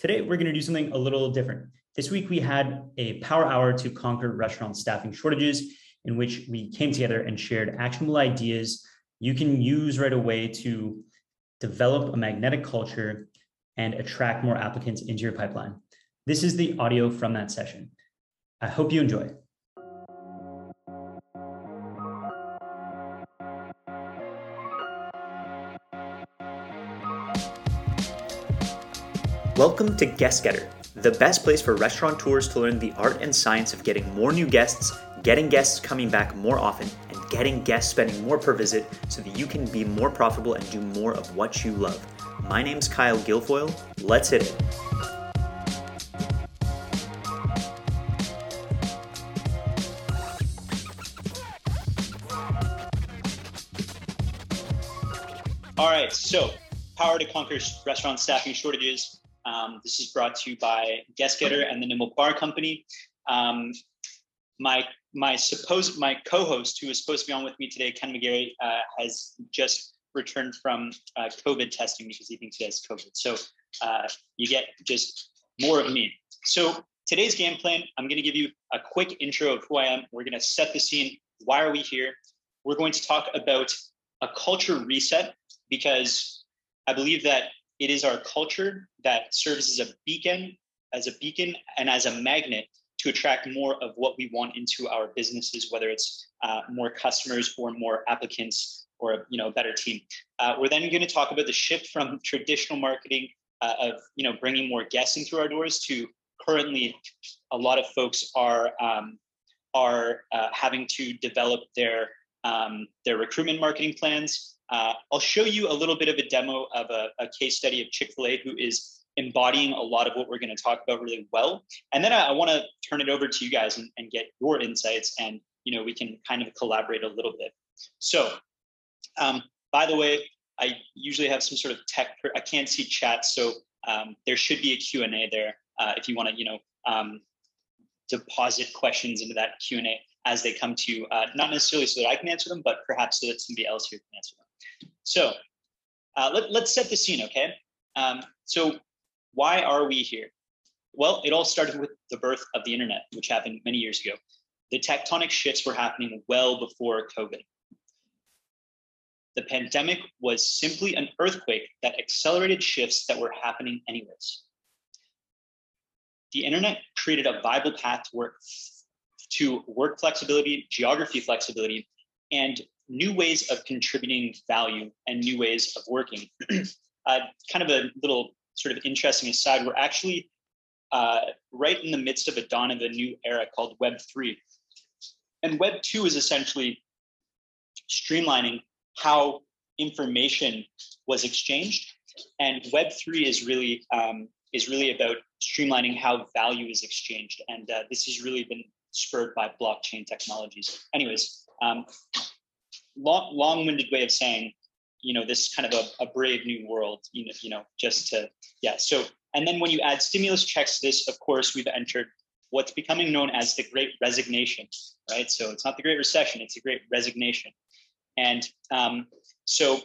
Today, we're going to do something a little different. This week, we had a power hour to conquer restaurant staffing shortages, in which we came together and shared actionable ideas you can use right away to develop a magnetic culture and attract more applicants into your pipeline. This is the audio from that session. I hope you enjoy. Welcome to Guest Getter, the best place for restaurateurs to learn the art and science of getting more new guests, getting guests coming back more often, and getting guests spending more per visit so that you can be more profitable and do more of what you love. My name's Kyle Guilfoyle. Let's hit it. All right, so power to conquer restaurant staffing shortages. Um, this is brought to you by GuestGetter and the Nimble Bar Company. Um, my my supposed my co-host who is supposed to be on with me today, Ken McGarry, uh, has just returned from uh, COVID testing because he thinks he has COVID. So uh, you get just more of me. So today's game plan, I'm going to give you a quick intro of who I am. We're going to set the scene. Why are we here? We're going to talk about a culture reset because I believe that it is our culture that serves as a beacon, as a beacon, and as a magnet to attract more of what we want into our businesses, whether it's uh, more customers or more applicants or you know a better team. Uh, we're then going to talk about the shift from traditional marketing uh, of you know bringing more guests in through our doors to currently a lot of folks are um, are uh, having to develop their um, their recruitment marketing plans uh, I'll show you a little bit of a demo of a, a case study of Chick-fil-A who is embodying a lot of what we're going to talk about really well. And then I, I want to turn it over to you guys and, and, get your insights and, you know, we can kind of collaborate a little bit. So, um, by the way, I usually have some sort of tech, I can't see chat. So um, there should be a Q&A there uh, if you want to, you know, um, deposit questions into that Q&A as they come to you, uh, not necessarily so that I can answer them, but perhaps so that somebody else here can answer them. So uh, let, us set the scene, okay? Um, so why are we here? Well, it all started with the birth of the internet, which happened many years ago. The tectonic shifts were happening well before COVID. The pandemic was simply an earthquake that accelerated shifts that were happening anyways. The internet created a viable path to work, to work flexibility, geography flexibility, and new ways of contributing value and new ways of working. uh, kind of a little sort of interesting aside, we're actually uh, right in the midst of a dawn of a new era called Web 3. And Web 2 is essentially streamlining how information was exchanged. And Web 3 is really um, is really about streamlining how value is exchanged. And uh, this has really been spurred by blockchain technologies. Anyways, um, long, long-winded way of saying, you know, this kind of a, a brave new world, you know, you know, just to, yeah. So, and then when you add stimulus checks to this, of course, we've entered what's becoming known as the Great Resignation, right? So it's not the Great Recession; it's the Great Resignation, and um, so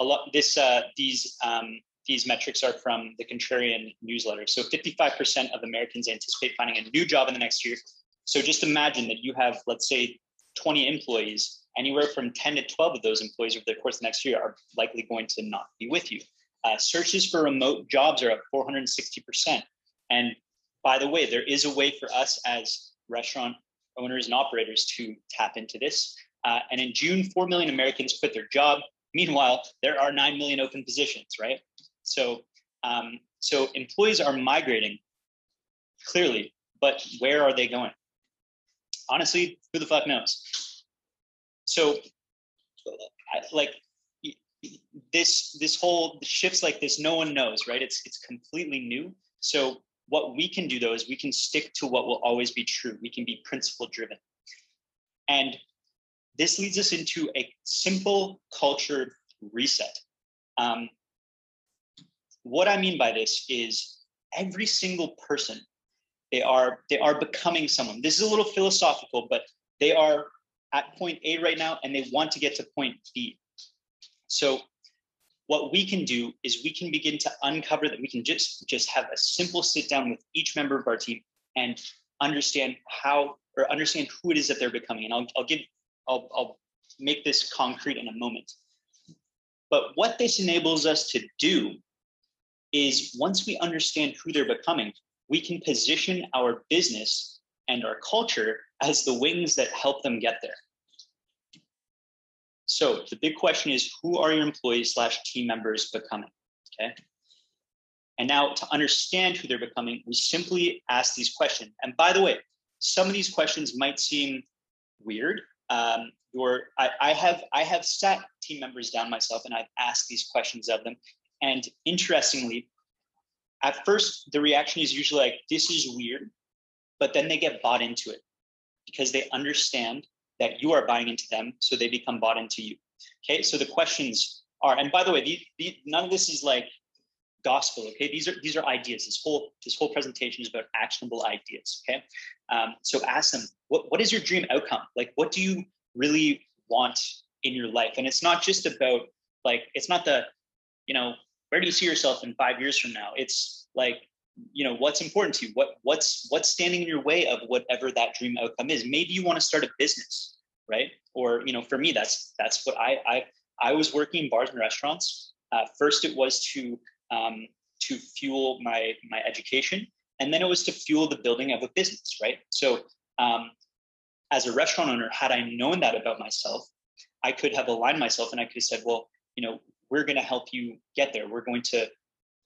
a lot. This uh, these um, these metrics are from the Contrarian newsletter. So 55% of Americans anticipate finding a new job in the next year. So just imagine that you have, let's say, 20 employees anywhere from 10 to 12 of those employees over the course of the next year are likely going to not be with you. Uh, searches for remote jobs are up 460%. And by the way, there is a way for us as restaurant owners and operators to tap into this. Uh, and in June, 4 million Americans quit their job. Meanwhile, there are 9 million open positions, right? So, um, so employees are migrating clearly, but where are they going? Honestly, who the fuck knows? So like this this whole shifts like this no one knows right? It's it's completely new. So what we can do though is we can stick to what will always be true. We can be principle driven. And this leads us into a simple culture reset. Um, what i mean by this is every single person they are they are becoming someone. This is a little philosophical but they are at point A right now and they want to get to point B. So what we can do is we can begin to uncover that we can just just have a simple sit down with each member of our team and understand how or understand who it is that they're becoming. And I'll, I'll give I'll, I'll make this concrete in a moment. But what this enables us to do is once we understand who they're becoming, we can position our business and our culture as the wings that help them get there. So the big question is who are your employees slash team members becoming? Okay. And now to understand who they're becoming, we simply ask these questions. And by the way, some of these questions might seem weird. Um, or I, I have I have sat team members down myself and I've asked these questions of them. And interestingly, at first the reaction is usually like, this is weird, but then they get bought into it because they understand that you are buying into them, so they become bought into you. Okay, so the questions are, and by the way, none of this is like gospel. Okay, these are these are ideas. This whole this whole presentation is about actionable ideas. Okay, um, so ask them, what what is your dream outcome? Like, what do you really want in your life? And it's not just about like it's not the, you know, where do you see yourself in five years from now? It's like you know what's important to you? What what's what's standing in your way of whatever that dream outcome is? Maybe you want to start a business right? Or you know for me that's that's what i i i was working in bars and restaurants. Uh, first it was to um, to fuel my my education and then it was to fuel the building of a business right? So um, as a restaurant owner had i known that about myself i could have aligned myself and i could have said well you know we're going to help you get there. We're going to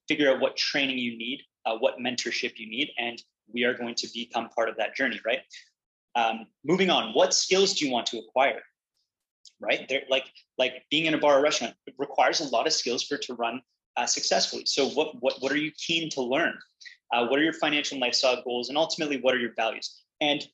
figure out what training you need uh, what mentorship you need, and we are going to become part of that journey, right? Um, moving on, what skills do you want to acquire? Right, there, like like being in a bar or restaurant requires a lot of skills for to run uh, successfully. So, what what what are you keen to learn? Uh, what are your financial and lifestyle goals, and ultimately, what are your values? And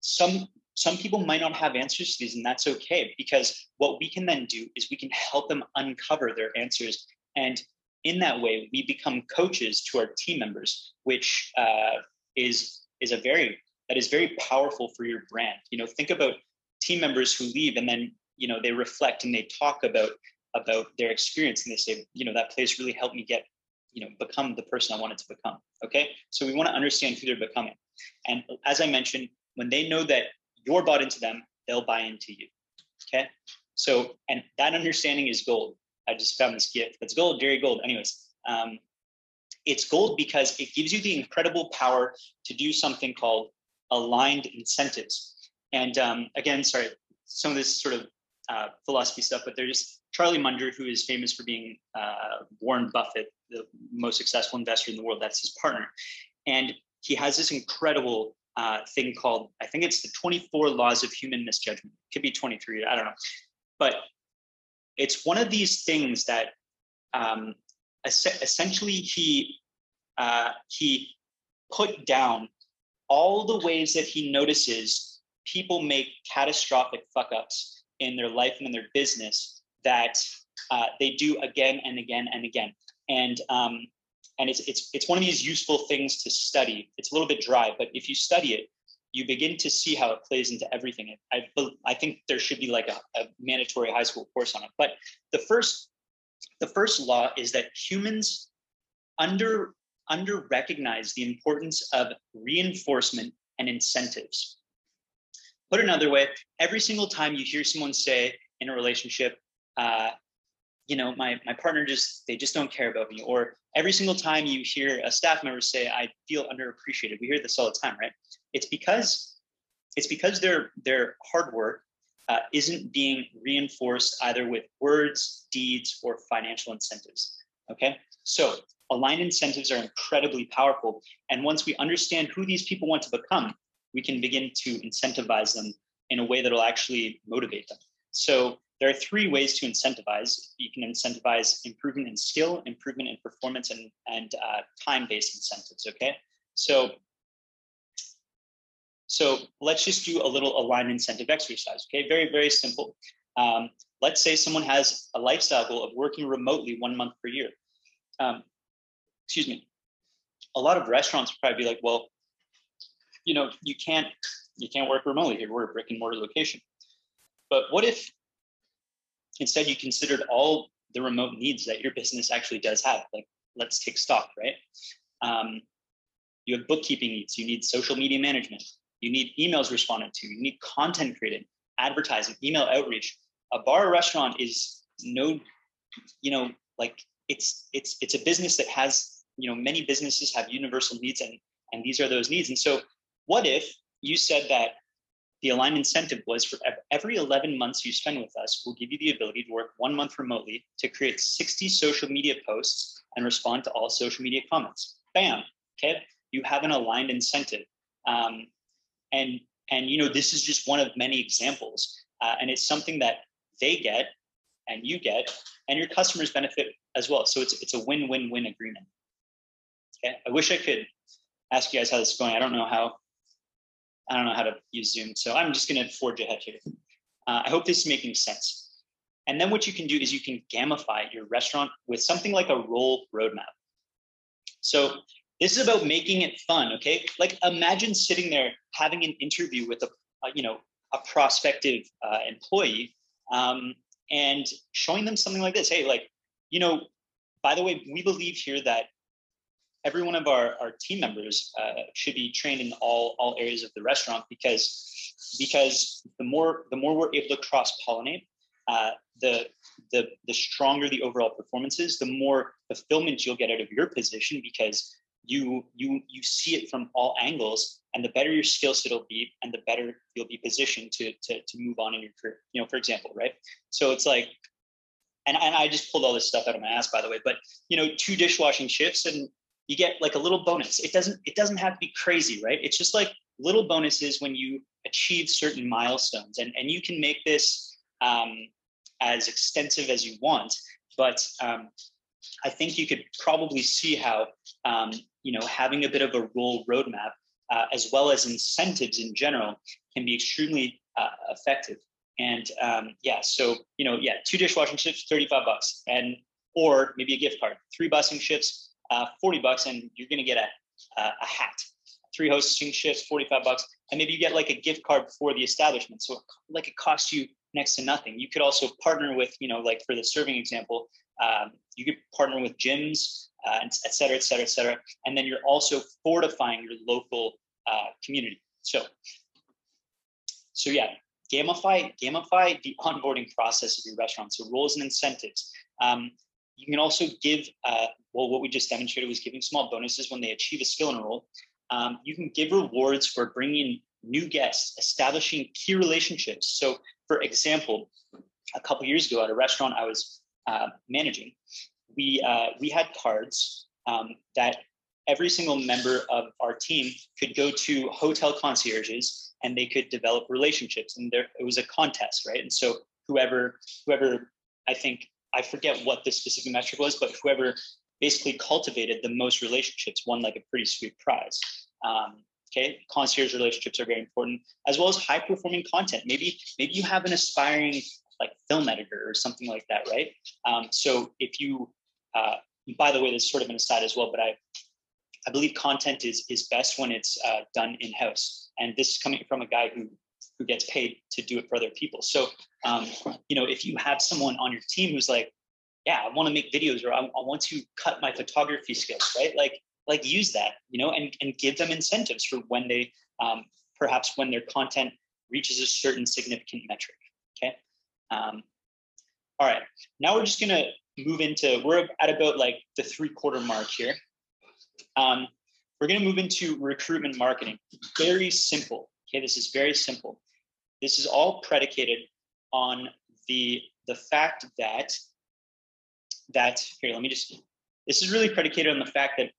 some some people might not have answers to these, and that's okay because what we can then do is we can help them uncover their answers and in that way, we become coaches to our team members, which uh, is is a very that is very powerful for your brand. You know, think about team members who leave and then you know they reflect and they talk about about their experience and they say, you know, that place really helped me get, you know, become the person I wanted to become. Okay, so we want to understand who they're becoming, and as I mentioned, when they know that you're bought into them, they'll buy into you. Okay, so and that understanding is gold. I just found this gift. That's gold, Jerry Gold. Anyways, um, it's gold because it gives you the incredible power to do something called aligned incentives. And um, again, sorry, some of this sort of uh, philosophy stuff, but there's Charlie Munger, who is famous for being uh, Warren Buffett, the most successful investor in the world. That's his partner. And he has this incredible uh, thing called, I think it's the 24 laws of human misjudgment. It could be 23, I don't know. But it's one of these things that um, essentially he uh, he put down all the ways that he notices people make catastrophic fuck ups in their life and in their business that uh, they do again and again and again. And um, and it's it's it's one of these useful things to study. It's a little bit dry, but if you study it, you begin to see how it plays into everything. I, I think there should be like a, a mandatory high school course on it. But the first, the first law is that humans under under recognize the importance of reinforcement and incentives. Put another way, every single time you hear someone say in a relationship, uh, you know, my my partner just they just don't care about me, or every single time you hear a staff member say, "I feel underappreciated," we hear this all the time, right? It's because it's because their their hard work uh, isn't being reinforced either with words, deeds, or financial incentives. Okay, so aligned incentives are incredibly powerful, and once we understand who these people want to become, we can begin to incentivize them in a way that will actually motivate them. So there are three ways to incentivize. You can incentivize improvement in skill, improvement in performance, and, and uh, time-based incentives, okay? So, so let's just do a little aligned incentive exercise, okay? Very, very simple. Um, let's say someone has a lifestyle goal of working remotely one month per year. Um, excuse me. A lot of restaurants would probably be like, well, you know, you can't you can't work remotely here. We're a brick and mortar location. But what if Instead, you considered all the remote needs that your business actually does have. Like, let's take stock, right? Um, you have bookkeeping needs. You need social media management. You need emails responded to. You need content created, advertising, email outreach. A bar or restaurant is no, you know, like it's it's it's a business that has you know many businesses have universal needs and and these are those needs. And so, what if you said that the aligned incentive was for every 11 months you spend with us, we'll give you the ability to work one month remotely to create 60 social media posts and respond to all social media comments. Bam. Okay. You have an aligned incentive. Um, and, and, you know, this is just one of many examples. Uh, and it's something that they get and you get and your customers benefit as well. So it's, it's a win-win-win agreement. Okay. I wish I could ask you guys how this is going. I don't know how I don't know how to use Zoom, so I'm just going to forge ahead here. Uh, I hope this is making sense. And then what you can do is you can gamify your restaurant with something like a role roadmap. So this is about making it fun, okay? Like imagine sitting there having an interview with a, a you know, a prospective uh, employee um, and showing them something like this. Hey, like, you know, by the way, we believe here that every one of our, our team members uh, should be trained in all, all areas of the restaurant because because the more the more we're able to cross pollinate, uh, the the the stronger the overall performance is, the more fulfillment you'll get out of your position because you you you see it from all angles, and the better your skill set will be, and the better you'll be positioned to to to move on in your career. You know, for example, right? So it's like and, and I just pulled all this stuff out of my ass, by the way. But you know, two dishwashing shifts, and you get like a little bonus. It doesn't it doesn't have to be crazy, right? It's just like little bonuses when you achieve certain milestones, and and you can make this um, as extensive as you want. But um, I think you could probably see how um, you know having a bit of a role roadmap uh, as well as incentives in general can be extremely uh, effective. And um, yeah, so you know, yeah, two dishwashing shifts, thirty-five bucks, and or maybe a gift card, three busing shifts, uh, 40 bucks and you're to get a, a hat. Three hosting shifts, 45 bucks. And maybe you get like a gift card for the establishment. So like it costs you next to nothing. You could also partner with, you know, like for the serving example, um, you could partner with gyms, uh, et cetera, et cetera, et cetera. And then you're also fortifying your local uh, community. So, so yeah, gamify, gamify the onboarding process of your restaurant. So roles and incentives. Um, you can also give, uh, well, what we just demonstrated was giving small bonuses when they achieve a skill in a role. Um, you can give rewards for bringing new guests, establishing key relationships. So, for example, a couple years ago at a restaurant I was uh, managing, we uh, we had cards um, that every single member of our team could go to hotel concierges and they could develop relationships. And there it was a contest, right? And so whoever whoever I think I forget what the specific metric was, but whoever basically cultivated the most relationships won like a pretty sweet prize. Um, okay, concierge relationships are very important, as well as high performing content. Maybe maybe you have an aspiring like film editor or something like that, right? Um, so if you, uh, by the way, this is sort of an aside as well, but I I believe content is is best when it's uh, done in house, and this is coming from a guy who who gets paid to do it for other people. So, um, you know, if you have someone on your team who's like, yeah, I want to make videos or I, I want to cut my photography skills, right? Like, like use that, you know, and, and give them incentives for when they, um, perhaps when their content reaches a certain significant metric. Okay. Um, all right. Now we're just to move into, we're at about like the three quarter mark here. Um, we're going to move into recruitment marketing. Very simple. Okay. This is very simple. This is all predicated on the the fact that that here let me just this is really predicated on the fact that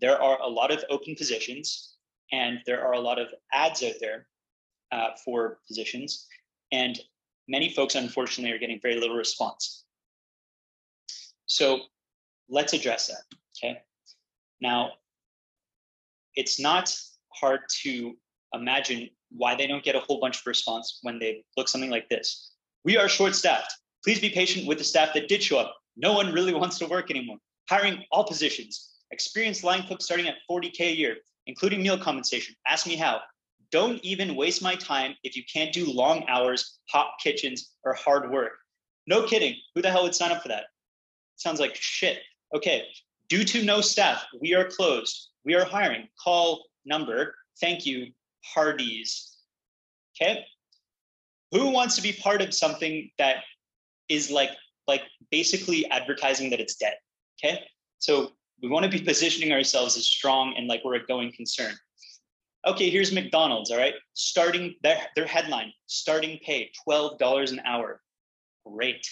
there are a lot of open positions and there are a lot of ads out there uh, for positions and many folks unfortunately are getting very little response so let's address that okay now it's not hard to imagine why they don't get a whole bunch of response when they look something like this. We are short staffed. Please be patient with the staff that did show up. No one really wants to work anymore. Hiring all positions. Experienced line cook starting at 40K a year, including meal compensation. Ask me how. Don't even waste my time if you can't do long hours, hot kitchens, or hard work. No kidding. Who the hell would sign up for that? Sounds like shit. Okay, due to no staff, we are closed. We are hiring. Call number. Thank you, Hardee's. Okay. Who wants to be part of something that is like like basically advertising that it's dead? Okay. So we want to be positioning ourselves as strong and like we're a going concern. Okay, here's McDonald's, all right? Starting their, their headline, starting pay $12 an hour. Great,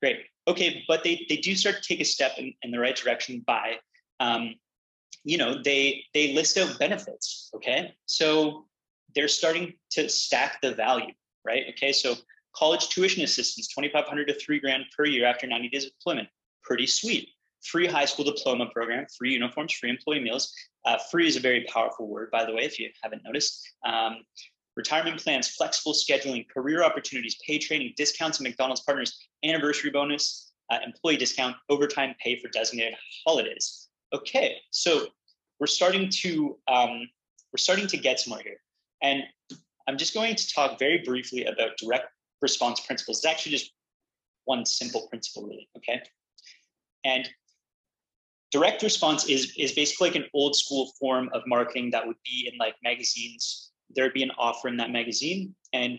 great. Okay, but they, they do start to take a step in, in the right direction by, um, you know, they they list out benefits, okay? So they're starting to stack the value, right? Okay, so college tuition assistance, 2,500 to three grand per year after 90 days of employment. Pretty sweet free high school diploma program, free uniforms, free employee meals. Uh, free is a very powerful word, by the way, if you haven't noticed. Um, retirement plans, flexible scheduling, career opportunities, pay training, discounts and McDonald's partners, anniversary bonus, uh, employee discount, overtime pay for designated holidays. Okay, so we're starting to um, we're starting to get somewhere here, and I'm just going to talk very briefly about direct response principles. It's actually just one simple principle, really. Okay, and direct response is is basically like an old school form of marketing that would be in like magazines there'd be an offer in that magazine and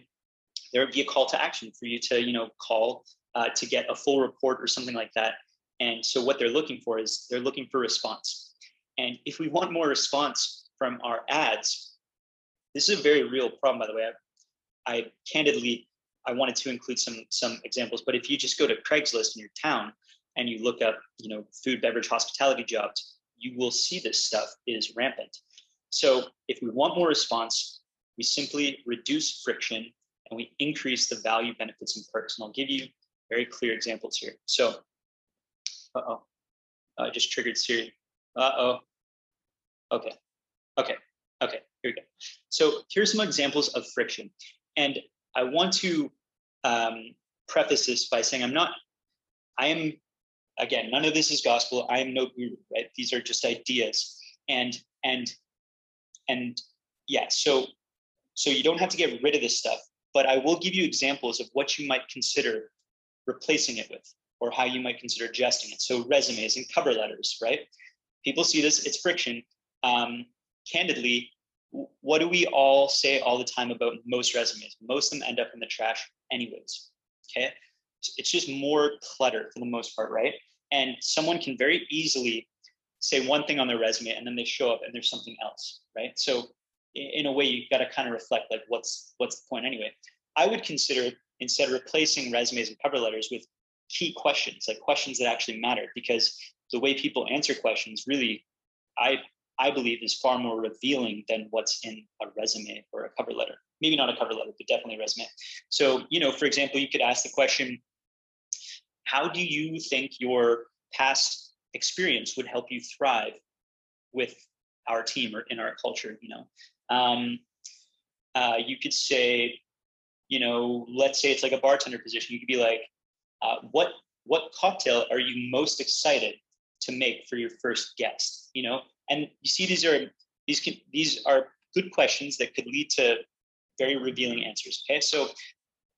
there would be a call to action for you to you know call uh, to get a full report or something like that. And so what they're looking for is they're looking for response. And if we want more response from our ads this is a very real problem by the way. I, I candidly i wanted to include some some examples but if you just go to craigslist in your town and you look up, you know, food, beverage, hospitality jobs, you will see this stuff is rampant. So if we want more response, we simply reduce friction and we increase the value, benefits, and perks. And I'll give you very clear examples here. So, uh-oh, I just triggered Siri. Uh-oh. Okay, okay, okay, here we go. So here's some examples of friction. And I want to um, preface this by saying I'm not, I am again, none of this is gospel. I am no guru, right? These are just ideas. And and and yeah, so so you don't have to get rid of this stuff, but I will give you examples of what you might consider replacing it with, or how you might consider adjusting it. So resumes and cover letters, right? People see this, it's friction. Um, candidly, what do we all say all the time about most resumes? Most of them end up in the trash anyways. Okay it's just more clutter for the most part, right? And someone can very easily say one thing on their resume and then they show up and there's something else, right? So in a way, you've got to kind of reflect like what's what's the point anyway. I would consider instead replacing resumes and cover letters with key questions, like questions that actually matter, because the way people answer questions really, I I believe is far more revealing than what's in a resume or a cover letter. Maybe not a cover letter, but definitely a resume. So, you know, for example, you could ask the question, how do you think your past experience would help you thrive with our team or in our culture you know um, uh, you could say you know let's say it's like a bartender position. You could be like uh, what what cocktail are you most excited to make for your first guest you know? And you see these are these can these are good questions that could lead to very revealing answers okay? So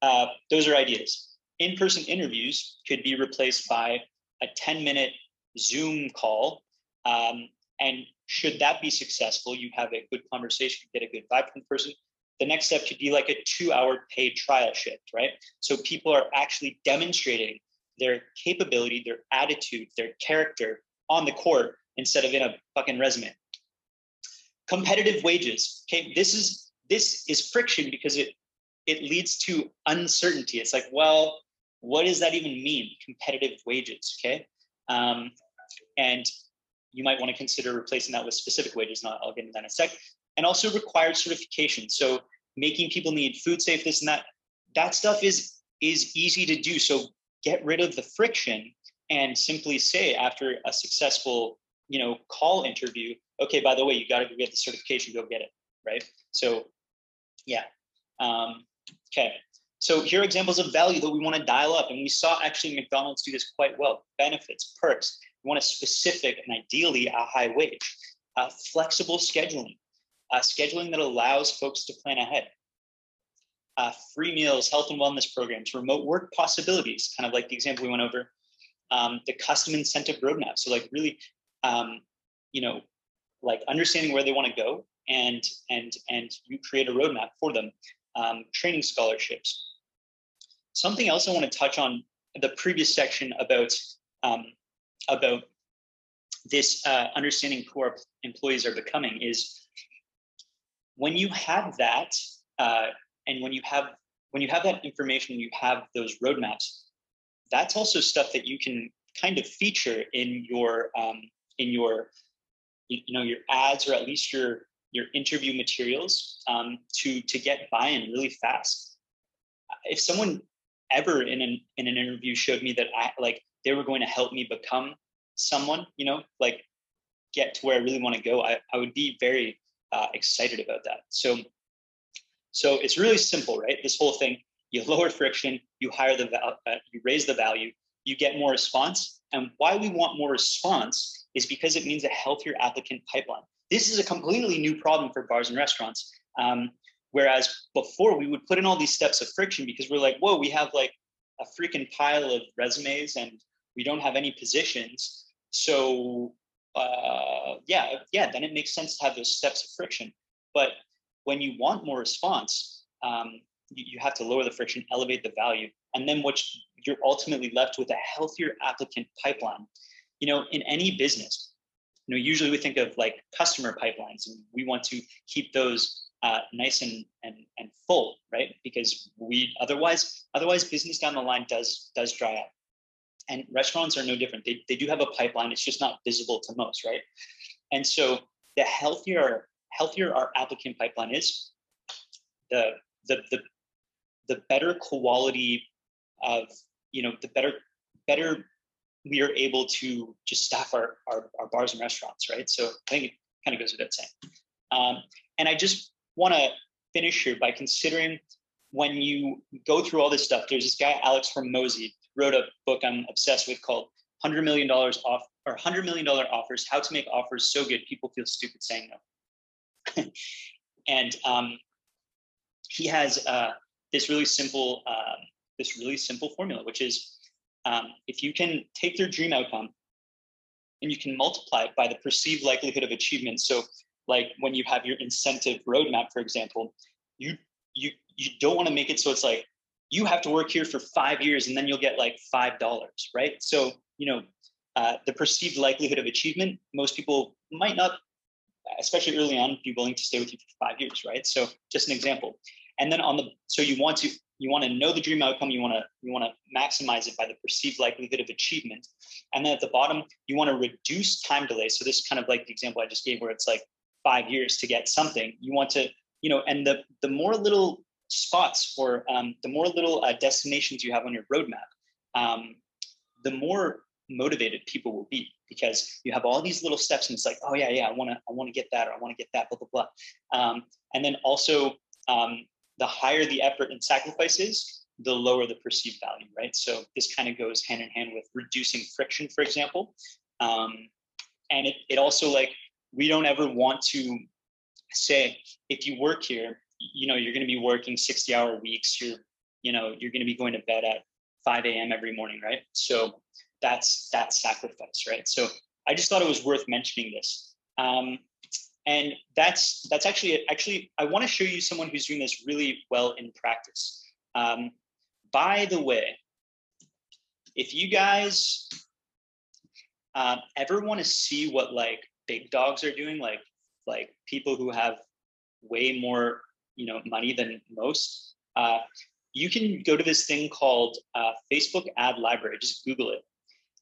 uh, those are ideas. In-person interviews could be replaced by a 10 minute zoom call um, and should that be successful you have a good conversation get a good vibe from the person the next step could be like a two hour paid trial shift right so people are actually demonstrating their capability their attitude their character on the court instead of in a fucking resume competitive wages okay this is this is friction because it it leads to uncertainty it's like well what does that even mean? Competitive wages, okay? Um, and you might want to consider replacing that with specific wages. Not, I'll get into that in a sec. And also required certification. So making people need food safe, this and that. That stuff is is easy to do. So get rid of the friction and simply say after a successful, you know, call interview, okay, by the way, you got to go get the certification, go get it, right? So, yeah. Um, okay. So here are examples of value that we want to dial up. And we saw actually McDonald's do this quite well. Benefits, perks. Want a specific and ideally a high wage. Flexible scheduling. Scheduling that allows folks to plan ahead. Uh, free meals, health and wellness programs, remote work possibilities, kind of like the example we went over. um, the custom incentive roadmap. So like really, um, you know, like understanding where they want to go and and and you create a roadmap for them. Um, training scholarships. Something else I want to touch on the previous section about um, about this uh, understanding who our employees are becoming is when you have that uh, and when you have when you have that information you have those roadmaps that's also stuff that you can kind of feature in your um, in your you know your ads or at least your your interview materials um, to to get buy-in really fast. If someone ever in an in an interview showed me that i like they were going to help me become someone, you know, like get to where I really want to go, I, I would be very uh, excited about that. So, so it's really simple, right? This whole thing, you lower friction, you hire the value, uh, you raise the value, you get more response. And why we want more response is because it means a healthier applicant pipeline. This is a completely new problem for bars and restaurants. Um, whereas before we would put in all these steps of friction because we're like, whoa, we have like a freaking pile of resumes and we don't have any positions. So uh, yeah, yeah, then it makes sense to have those steps of friction. But when you want more response, um, you, you, have to lower the friction, elevate the value, and then what you're ultimately left with a healthier applicant pipeline. You know, in any business, you know, usually we think of like customer pipelines, and we want to keep those uh, nice and, and and full, right? Because we otherwise otherwise business down the line does does dry up and restaurants are no different. They, they do have a pipeline. It's just not visible to most, right? And so the healthier healthier our applicant pipeline is, the the the the better quality of you know the better better we are able to just staff our our, our bars and restaurants, right? So I think it kind of goes without saying. Um, and I just want to finish here by considering when you go through all this stuff. There's this guy Alex Hormozi wrote a book I'm obsessed with called $100 million off or $100 million offers, how to make offers so good people feel stupid saying no. and um, he has uh, this really simple, um, this really simple formula, which is um, if you can take their dream outcome and you can multiply it by the perceived likelihood of achievement. So like when you have your incentive roadmap, for example, you you you don't want to make it so it's like you have to work here for five years and then you'll get like five dollars right? So you know uh, the perceived likelihood of achievement most people might not especially early on be willing to stay with you for five years right? So just an example. And then on the so you want to you want to know the dream outcome you want to you want to maximize it by the perceived likelihood of achievement. And then at the bottom you want to reduce time delay. So this kind of like the example i just gave where it's like five years to get something. You want to you know and the the more little spots or um, the more little uh, destinations you have on your roadmap, um, the more motivated people will be because you have all these little steps and it's like, oh yeah, yeah, I want to, I want to get that, or I want to get that, blah, blah, blah. Um, and then also um, the higher the effort and sacrifice is, the lower the perceived value, right? So this kind of goes hand in hand with reducing friction, for example. Um, and it, it also like, we don't ever want to say, if you work here, you know you're going to be working 60 hour weeks you're you know you're going to be going to bed at 5 a.m every morning right? So that's that sacrifice right? So i just thought it was worth mentioning this. Um, and that's that's actually actually i want to show you someone who's doing this really well in practice. Um, by the way if you guys um, ever want to see what like big dogs are doing like like people who have way more you know money than most, uh, you can go to this thing called uh, Facebook Ad Library. Just Google it,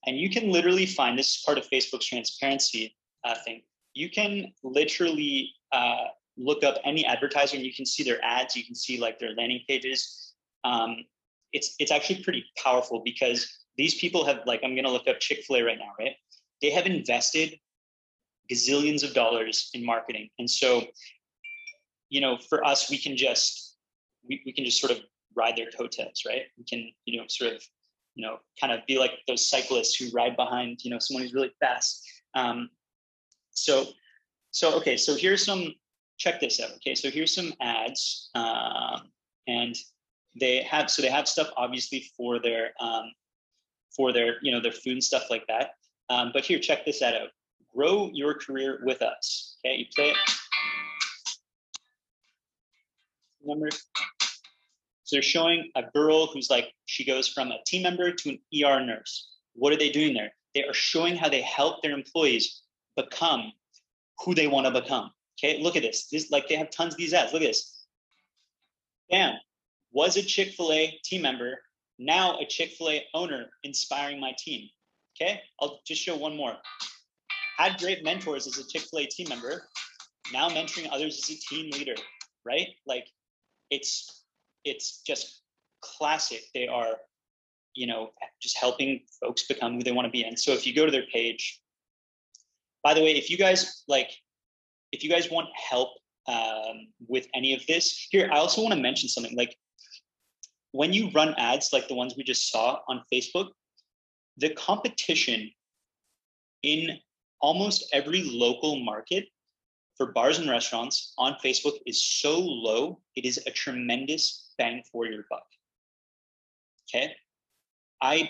and you can literally find this is part of Facebook's transparency uh, thing. You can literally uh, look up any advertiser, and you can see their ads. You can see like their landing pages. Um, it's it's actually pretty powerful because these people have like I'm gonna look up Chick Fil A right now, right? They have invested gazillions of dollars in marketing, and so you know, for us, we can just we, we can just sort of ride their coattails, right? We can, you know, sort of, you know, kind of be like those cyclists who ride behind, you know, someone who's really fast. Um, so, so okay, so here's some. Check this out. Okay, so here's some ads, um, and they have so they have stuff obviously for their um, for their, you know, their food and stuff like that. Um, but here, check this out. Grow your career with us. Okay, you play it. So they're showing a girl who's like, she goes from a team member to an ER nurse. What are they doing there? They are showing how they help their employees become who they want to become. Okay, look at this. This like they have tons of these ads. Look at this. Bam, was a Chick-fil-A team member, now a Chick-fil-A owner inspiring my team. Okay, I'll just show one more. Had great mentors as a Chick-fil-A team member, now mentoring others as a team leader, right? Like it's it's just classic. They are, you know, just helping folks become who they want to be. And so if you go to their page, by the way, if you guys like, if you guys want help um, with any of this, here, I also want to mention something like when you run ads like the ones we just saw on Facebook, the competition in almost every local market for bars and restaurants on Facebook is so low, it is a tremendous bang for your buck. Okay. I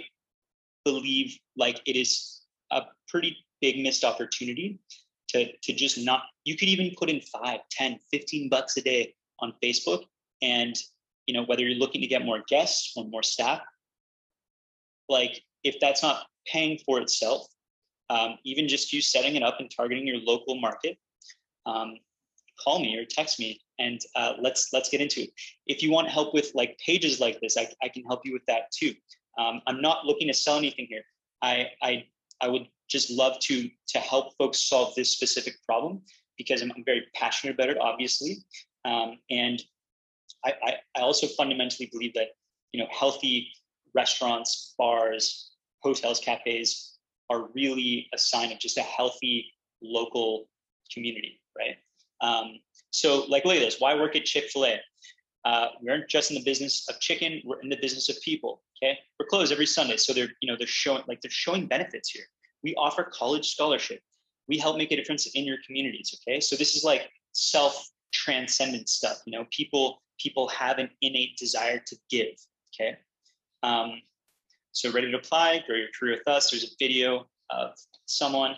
believe like it is a pretty big missed opportunity to, to just not, you could even put in five, 10, 15 bucks a day on Facebook. And, you know, whether you're looking to get more guests or more staff, like if that's not paying for itself, um, even just you setting it up and targeting your local market, um, call me or text me and uh, let's let's get into it. If you want help with like pages like this, I, I can help you with that too. Um, I'm not looking to sell anything here. I, I I would just love to to help folks solve this specific problem because I'm, I'm very passionate about it, obviously. Um, and I, I, I also fundamentally believe that you know healthy restaurants, bars, hotels, cafes are really a sign of just a healthy local community, right? Um, so like, look at this, why work at Chick-fil-A? Uh, we aren't just in the business of chicken, we're in the business of people, okay? We're closed every Sunday. So they're, you know, they're showing, like they're showing benefits here. We offer college scholarship. We help make a difference in your communities, okay? So this is like self-transcendent stuff, you know, people, people have an innate desire to give, okay? Um, so ready to apply, grow your career with us. There's a video of someone,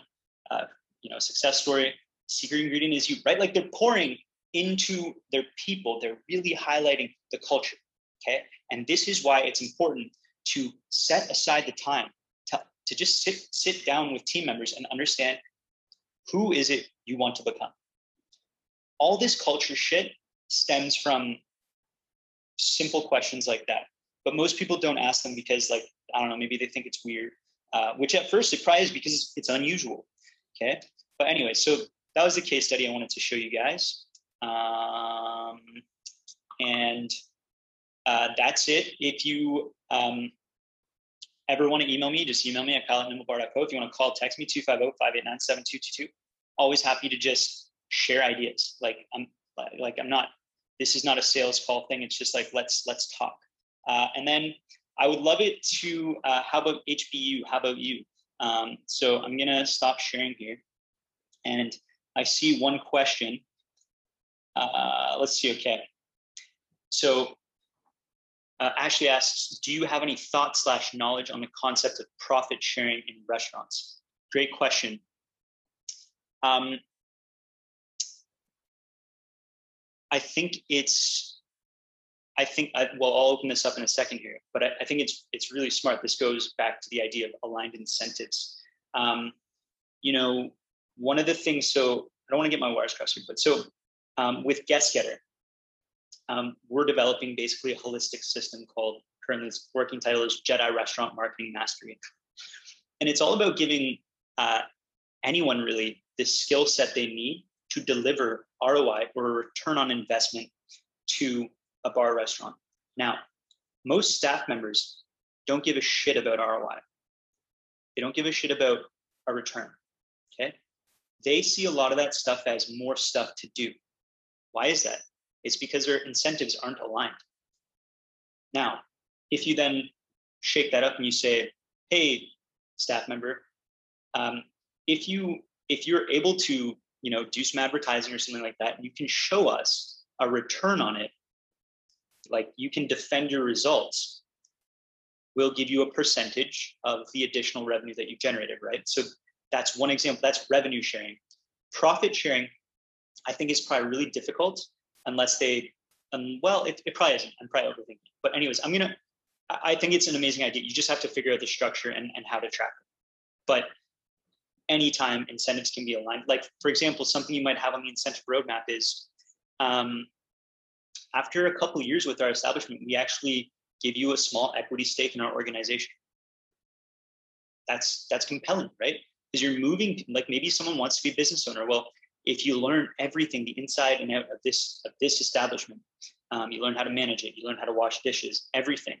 uh, you know, success story secret ingredient is you, right? Like they're pouring into their people. They're really highlighting the culture. Okay. And this is why it's important to set aside the time to, to just sit, sit down with team members and understand who is it you want to become. All this culture shit stems from simple questions like that. But most people don't ask them because like, I don't know, maybe they think it's weird, uh, which at first surprised because it's unusual. Okay. But anyway, so that was the case study I wanted to show you guys. Um, and uh, that's it. If you um, ever want to email me, just email me at kyle at nimblebar.co. If you want to call, text me 250-589-7222. Always happy to just share ideas. Like I'm like I'm not, this is not a sales call thing. It's just like, let's, let's talk. Uh, and then I would love it to, uh, how about HBU? How about you? Um, so I'm going to stop sharing here. And I see one question. Uh, let's see, okay. So uh, Ashley asks, do you have any thought slash knowledge on the concept of profit sharing in restaurants? Great question. Um, I think it's, I think, I, well, I'll open this up in a second here, but I, I, think it's it's really smart. This goes back to the idea of aligned incentives. Um, you know, one of the things, so I don't want to get my wires crossed here, but so um, with GuestGetter, um, we're developing basically a holistic system called currently its working title is Jedi Restaurant Marketing Mastery. And it's all about giving uh, anyone really the skill set they need to deliver ROI or a return on investment to a bar restaurant. Now, most staff members don't give a shit about ROI. They don't give a shit about a return. Okay they see a lot of that stuff as more stuff to do. Why is that? It's because their incentives aren't aligned. Now, if you then shake that up and you say, hey, staff member, um, if you if you're able to you know do some advertising or something like that, you can show us a return on it. Like you can defend your results. We'll give you a percentage of the additional revenue that you generated, right? So that's one example. That's revenue sharing. Profit sharing, I think, is probably really difficult unless they, um, well, it, it probably isn't. I'm probably overthinking. But anyways, I'm gonna. I think it's an amazing idea. You just have to figure out the structure and, and how to track it. But anytime incentives can be aligned, like for example, something you might have on the incentive roadmap is um, after a couple years with our establishment, we actually give you a small equity stake in our organization. That's that's compelling, right? Because you're moving, like maybe someone wants to be a business owner. Well, if you learn everything, the inside and out of this of this establishment, um, you learn how to manage it, you learn how to wash dishes, everything,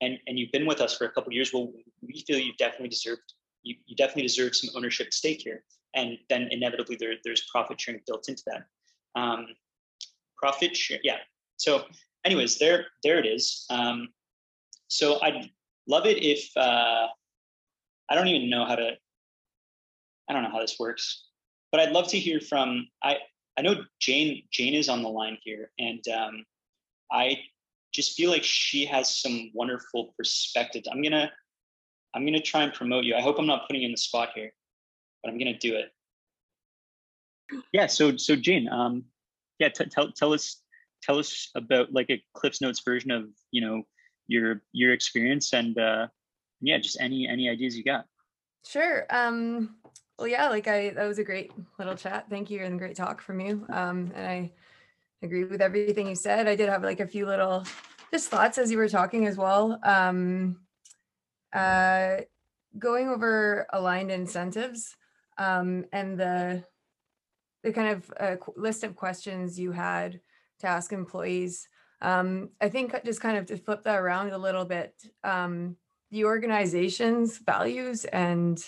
and and you've been with us for a couple years. Well, we feel you definitely deserved you, you definitely deserve some ownership stake here, and then inevitably there, there's profit sharing built into that. Um, profit share, yeah. So, anyways, there there it is. Um, so I'd love it if uh, I don't even know how to. I don't know how this works, but I'd love to hear from. I I know Jane Jane is on the line here, and um, I just feel like she has some wonderful perspectives. I'm gonna I'm gonna try and promote you. I hope I'm not putting you in the spot here, but I'm gonna do it. Yeah. So so Jane, um, yeah, t- tell tell us tell us about like a Cliff's Notes version of you know your your experience and uh, yeah, just any any ideas you got. Sure. Um, well, yeah, like I that was a great little chat. Thank you and great talk from you. Um, and I agree with everything you said. I did have like a few little just thoughts as you were talking as well. Um, uh, going over aligned incentives um, and the the kind of uh, list of questions you had to ask employees. Um, I think just kind of to flip that around a little bit, um, the organization's values and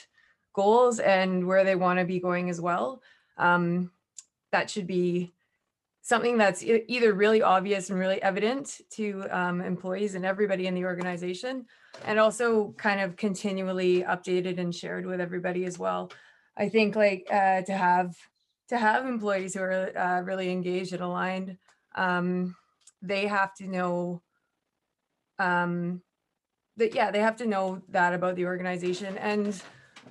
goals and where they want to be going as well. Um, that should be something that's either really obvious and really evident to um, employees and everybody in the organization, and also kind of continually updated and shared with everybody as well. I think like uh, to have to have employees who are uh, really engaged and aligned, um, they have to know um, that yeah they have to know that about the organization and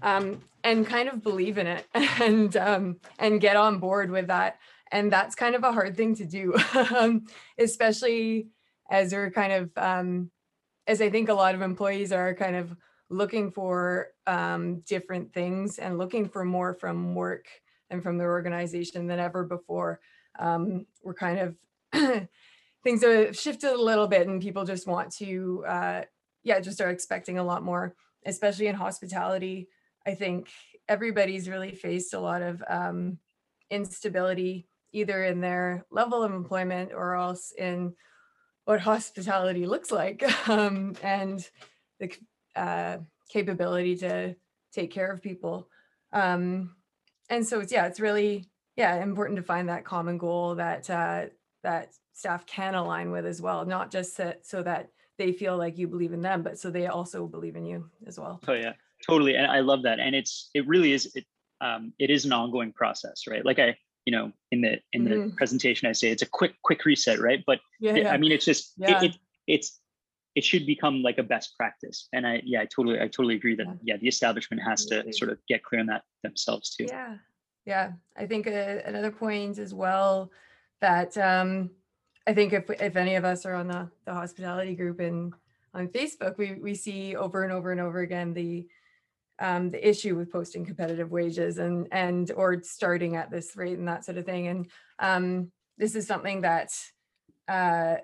um, and kind of believe in it and um, and get on board with that. And that's kind of a hard thing to do um, especially as we're kind of um, as i think a lot of employees are kind of looking for um, different things and looking for more from work and from their organization than ever before. Um, we're kind of things have shifted a little bit and people just want to uh, yeah just are expecting a lot more especially in hospitality i think everybody's really faced a lot of um, instability either in their level of employment or else in what hospitality looks like um, and the uh, capability to take care of people. Um, and so it's yeah, it's really yeah important to find that common goal that uh, that staff can align with as well, not just that, so that they feel like you believe in them, but so they also believe in you as well. Oh yeah, totally, and I love that, and it's it really is it um, it is an ongoing process, right? Like I you know in the in the mm-hmm. presentation i say it's a quick quick reset right but yeah, yeah. i mean it's just yeah. it, it, it's it should become like a best practice and i yeah i totally i totally agree that yeah, the establishment has to sort of get clear on that themselves too yeah yeah i think uh, another point as well that um i think if if any of us are on the the hospitality group and on facebook we we see over and over and over again the um, the issue with posting competitive wages and and or starting at this rate and that sort of thing. And um, this is something that uh,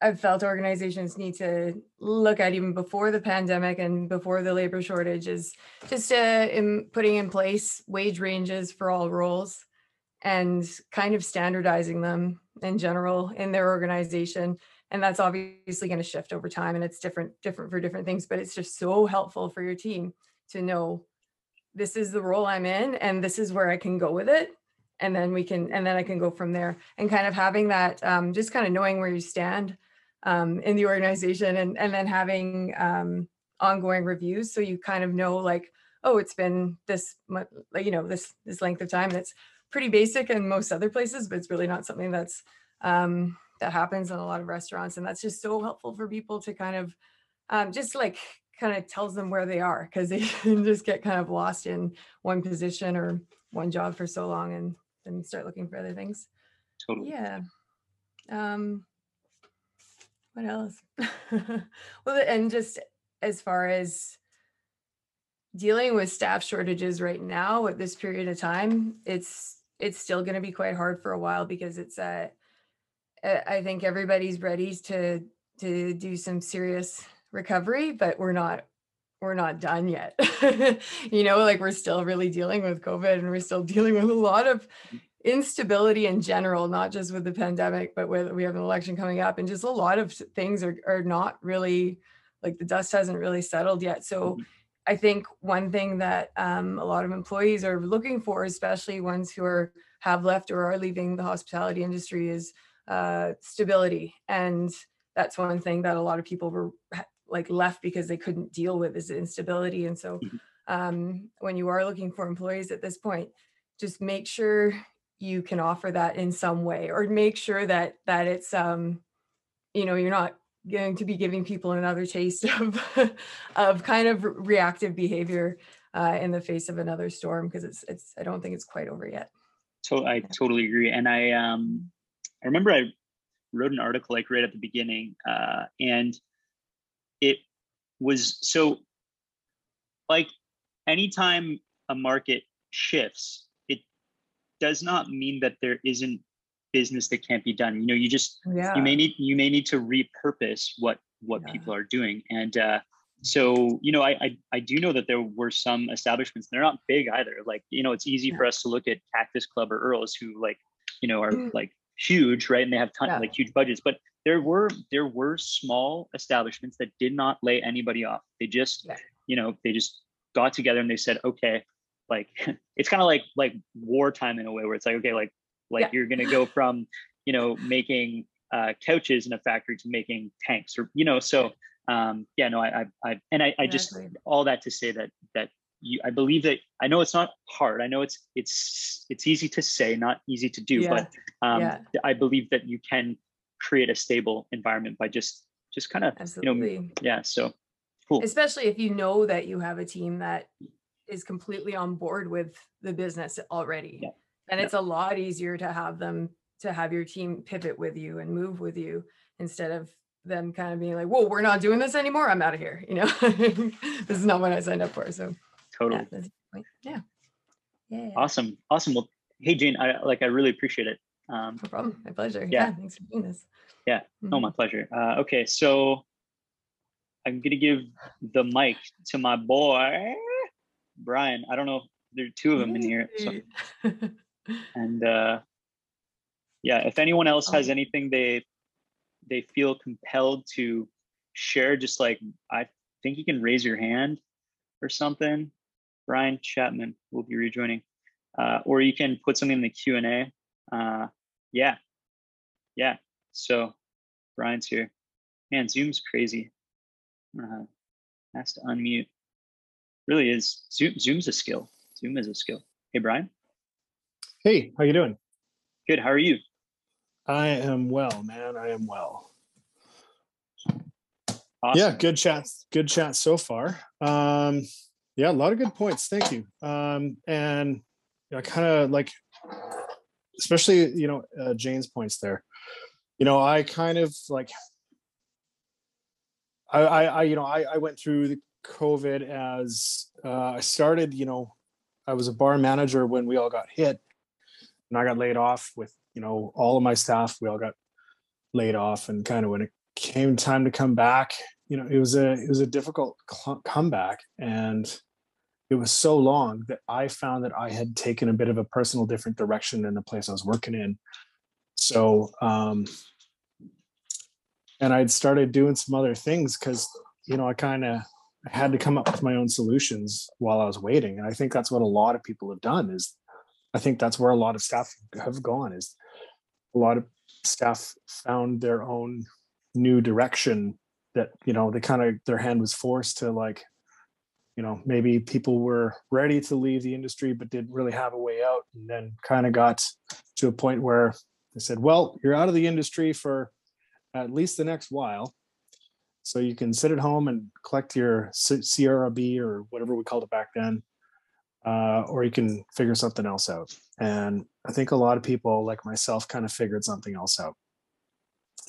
I've felt organizations need to look at even before the pandemic and before the labor shortage is just uh, in putting in place wage ranges for all roles and kind of standardizing them in general in their organization and that's obviously going to shift over time and it's different different for different things but it's just so helpful for your team to know this is the role I'm in and this is where I can go with it. And then we can, and then I can go from there and kind of having that, um, just kind of knowing where you stand um, in the organization and, and then having um, ongoing reviews. So you kind of know like, oh, it's been this, you know, this, this length of time. It's pretty basic in most other places, but it's really not something that's, um, that happens in a lot of restaurants. And that's just so helpful for people to kind of um, just like kind of tells them where they are because they can just get kind of lost in one position or one job for so long and then start looking for other things. Totally. Yeah. Um, what else? well, and just as far as dealing with staff shortages right now at this period of time, it's it's still going to be quite hard for a while because it's uh, I think everybody's ready to to do some serious recovery, but we're not we're not done yet. you know, like we're still really dealing with COVID and we're still dealing with a lot of instability in general, not just with the pandemic, but with we have an election coming up and just a lot of things are, are not really like the dust hasn't really settled yet. So mm-hmm. I think one thing that um, a lot of employees are looking for, especially ones who are have left or are leaving the hospitality industry, is uh, stability. And that's one thing that a lot of people were like left because they couldn't deal with this instability. And so mm-hmm. um, when you are looking for employees at this point, just make sure you can offer that in some way or make sure that that it's um you know you're not going to be giving people another taste of of kind of reactive behavior uh, in the face of another storm because it's it's I don't think it's quite over yet. So I totally agree, and I um I remember I wrote an article like right at the beginning, uh, and was so like anytime a market shifts, it does not mean that there isn't business that can't be done. You know, you just yeah. you may need you may need to repurpose what what yeah. people are doing. And uh, so, you know, I, I, I do know that there were some establishments. They're not big either. Like, you know, it's easy yeah. for us to look at Cactus Club or Earls, who like, you know, are mm. like huge, right? And they have ton yeah. like huge budgets. But there were there were small establishments that did not lay anybody off. They just, yeah. you know, they just got together and they said, okay, like it's kind of like like wartime in a way where it's like, okay, like like yeah. you're gonna go from, you know, making uh, couches in a factory to making tanks or you know, so um yeah, no, I I, I and I, I just all that to say that that you, I believe that I know it's not hard. I know it's it's it's easy to say, not easy to do, yeah. but um, yeah. I believe that you can create a stable environment by just just kind of you know yeah. So cool. Especially if you know that you have a team that is completely on board with the business already, yeah. and it's a lot easier to have them to have your team pivot with you and move with you instead of them kind of being like, "Whoa, we're not doing this anymore. I'm out of here." You know, this is not what I signed up for. So Totally. Yeah. yeah. Awesome. Awesome. Well, hey Jane, I like I really appreciate it. Um, no problem. My pleasure. Yeah. yeah thanks for doing this. Yeah. Mm-hmm. No, my pleasure. Uh, okay, so I'm gonna give the mic to my boy Brian. I don't know. There are two of them in here. So. and uh, yeah, if anyone else has anything they they feel compelled to share, just like I think you can raise your hand or something, Brian Chapman will be rejoining. Uh, or you can put something in the Q&A. Uh, yeah, yeah. So Brian's here. Man, Zoom's crazy. Uh, has to unmute. Really is. Zoom, Zoom's a skill. Zoom is a skill. Hey, Brian. Hey, how you doing? Good. How are you? I am well, man. I am well. Awesome. Yeah, good chat. Good chat so far. Um, yeah, a lot of good points. Thank you. Um, and you know, kind of like, especially you know uh, Jane's points there. You know, I kind of like. I, I, I you know, I, I went through the COVID as uh, I started. You know, I was a bar manager when we all got hit, and I got laid off with you know all of my staff. We all got laid off, and kind of when it came time to come back you know it was a it was a difficult cl- comeback and it was so long that i found that i had taken a bit of a personal different direction in the place i was working in. So um and i'd started doing some other things because you know i kind of had to come up with my own solutions while i was waiting and i think that's what a lot of people have done is i think that's where a lot of staff have gone is a lot of staff found their own new direction that you know they kind of their hand was forced to like you know maybe people were ready to leave the industry but didn't really have a way out and then kind of got to a point where they said well you're out of the industry for at least the next while So you can sit at home and collect your CRB or whatever we called it back then, uh, or you can figure something else out. And I think a lot of people, like myself, kind of figured something else out.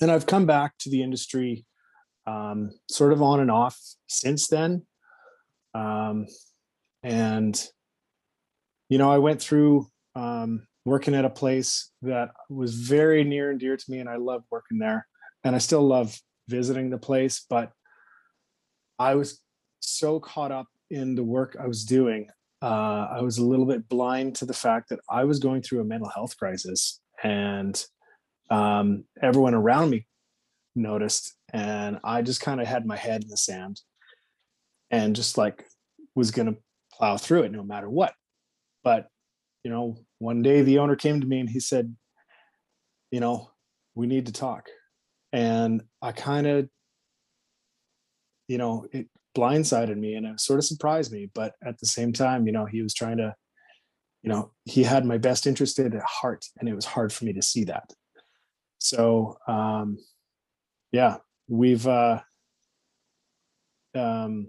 And I've come back to the industry um, sort of on and off since then. Um, and, you know, I went through um, working at a place that was very near and dear to me, and I loved working there. And I still love visiting the place, but I was so caught up in the work I was doing. Uh, I was a little bit blind to the fact that I was going through a mental health crisis, and um, everyone around me noticed. And I just kind of had my head in the sand and just like was going to plow through it no matter what. But, you know, one day the owner came to me and he said, you know, we need to talk. And I kind of, you know, it blindsided me and it sort of surprised me. But at the same time, you know, he was trying to, you know, he had my best interest at heart and it was hard for me to see that. So, um, yeah, we've, uh, um,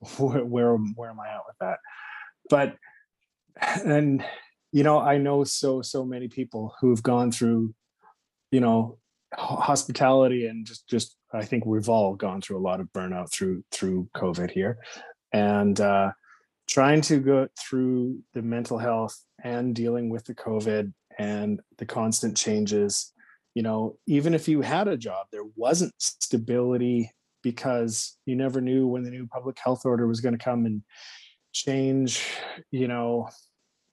where, where where am I at with that? But and you know, I know so so many people who've gone through, you know, hospitality and just just I think we've all gone through a lot of burnout through through COVID here, and uh, trying to go through the mental health and dealing with the COVID and the constant changes. You know, even if you had a job, there wasn't stability because you never knew when the new public health order was going to come and change, you know,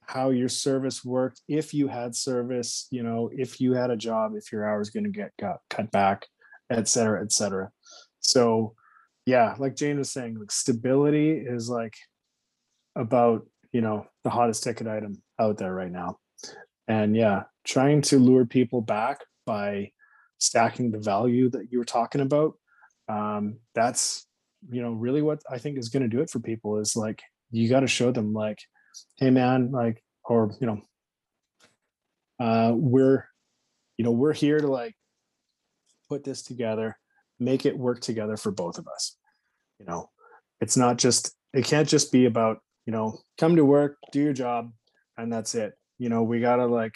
how your service worked, if you had service, you know, if you had a job, if your hours going to get cut, cut back, et cetera, et cetera. So, yeah, like Jane was saying, like stability is like about, you know, the hottest ticket item out there right now. And yeah, trying to lure people back by stacking the value that you were talking about um, that's you know really what i think is going to do it for people is like you got to show them like hey man like or you know uh we're you know we're here to like put this together make it work together for both of us you know? It's not just it can't just be about you know come to work do your job and that's it you know? We got to like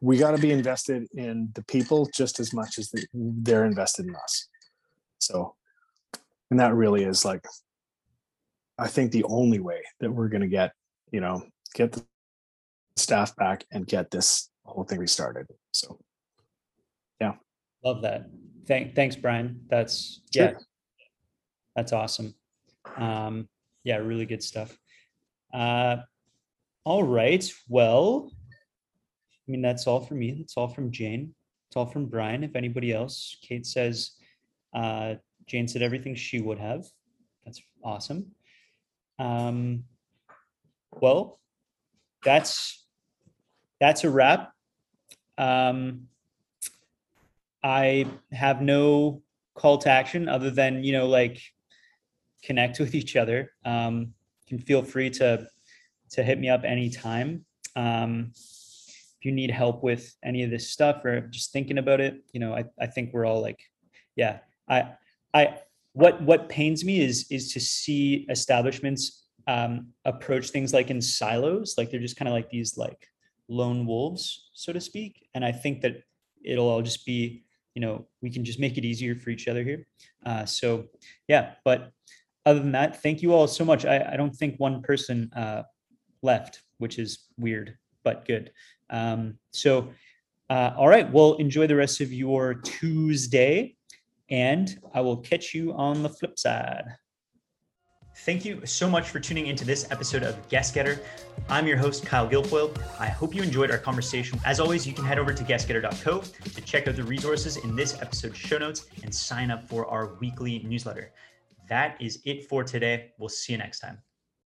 we got to be invested in the people just as much as they're invested in us. So, and that really is like, I think the only way that we're going to get, you know, get the staff back and get this whole thing restarted. So, yeah. Love that. Thank, thanks, Brian. That's, sure. yeah, that's awesome. Um, yeah, really good stuff. Uh, all right. Well, I mean, that's all from me. That's all from Jane. It's all from Brian. If anybody else, Kate says, uh, Jane said everything she would have. That's awesome. Um, well, that's that's a wrap. Um, I have no call to action other than you know like connect with each other. Um, you can feel free to to hit me up anytime. Um, if you need help with any of this stuff or just thinking about it, you know, I, I think we're all like, yeah, I, I, what, what pains me is, is to see establishments um, approach things like in silos, like they're just kind of like these like lone wolves, so to speak. And I think that it'll all just be, you know, we can just make it easier for each other here. Uh, so yeah, but other than that, thank you all so much. I, I don't think one person uh, left, which is weird, but good. Um, so, uh, all right, well, enjoy the rest of your Tuesday, and I will catch you on the flip side. Thank you so much for tuning into this episode of Guest Getter. I'm your host, Kyle Guilfoyle. I hope you enjoyed our conversation. As always, you can head over to guestgetter.co to check out the resources in this episode's show notes and sign up for our weekly newsletter. That is it for today. We'll see you next time.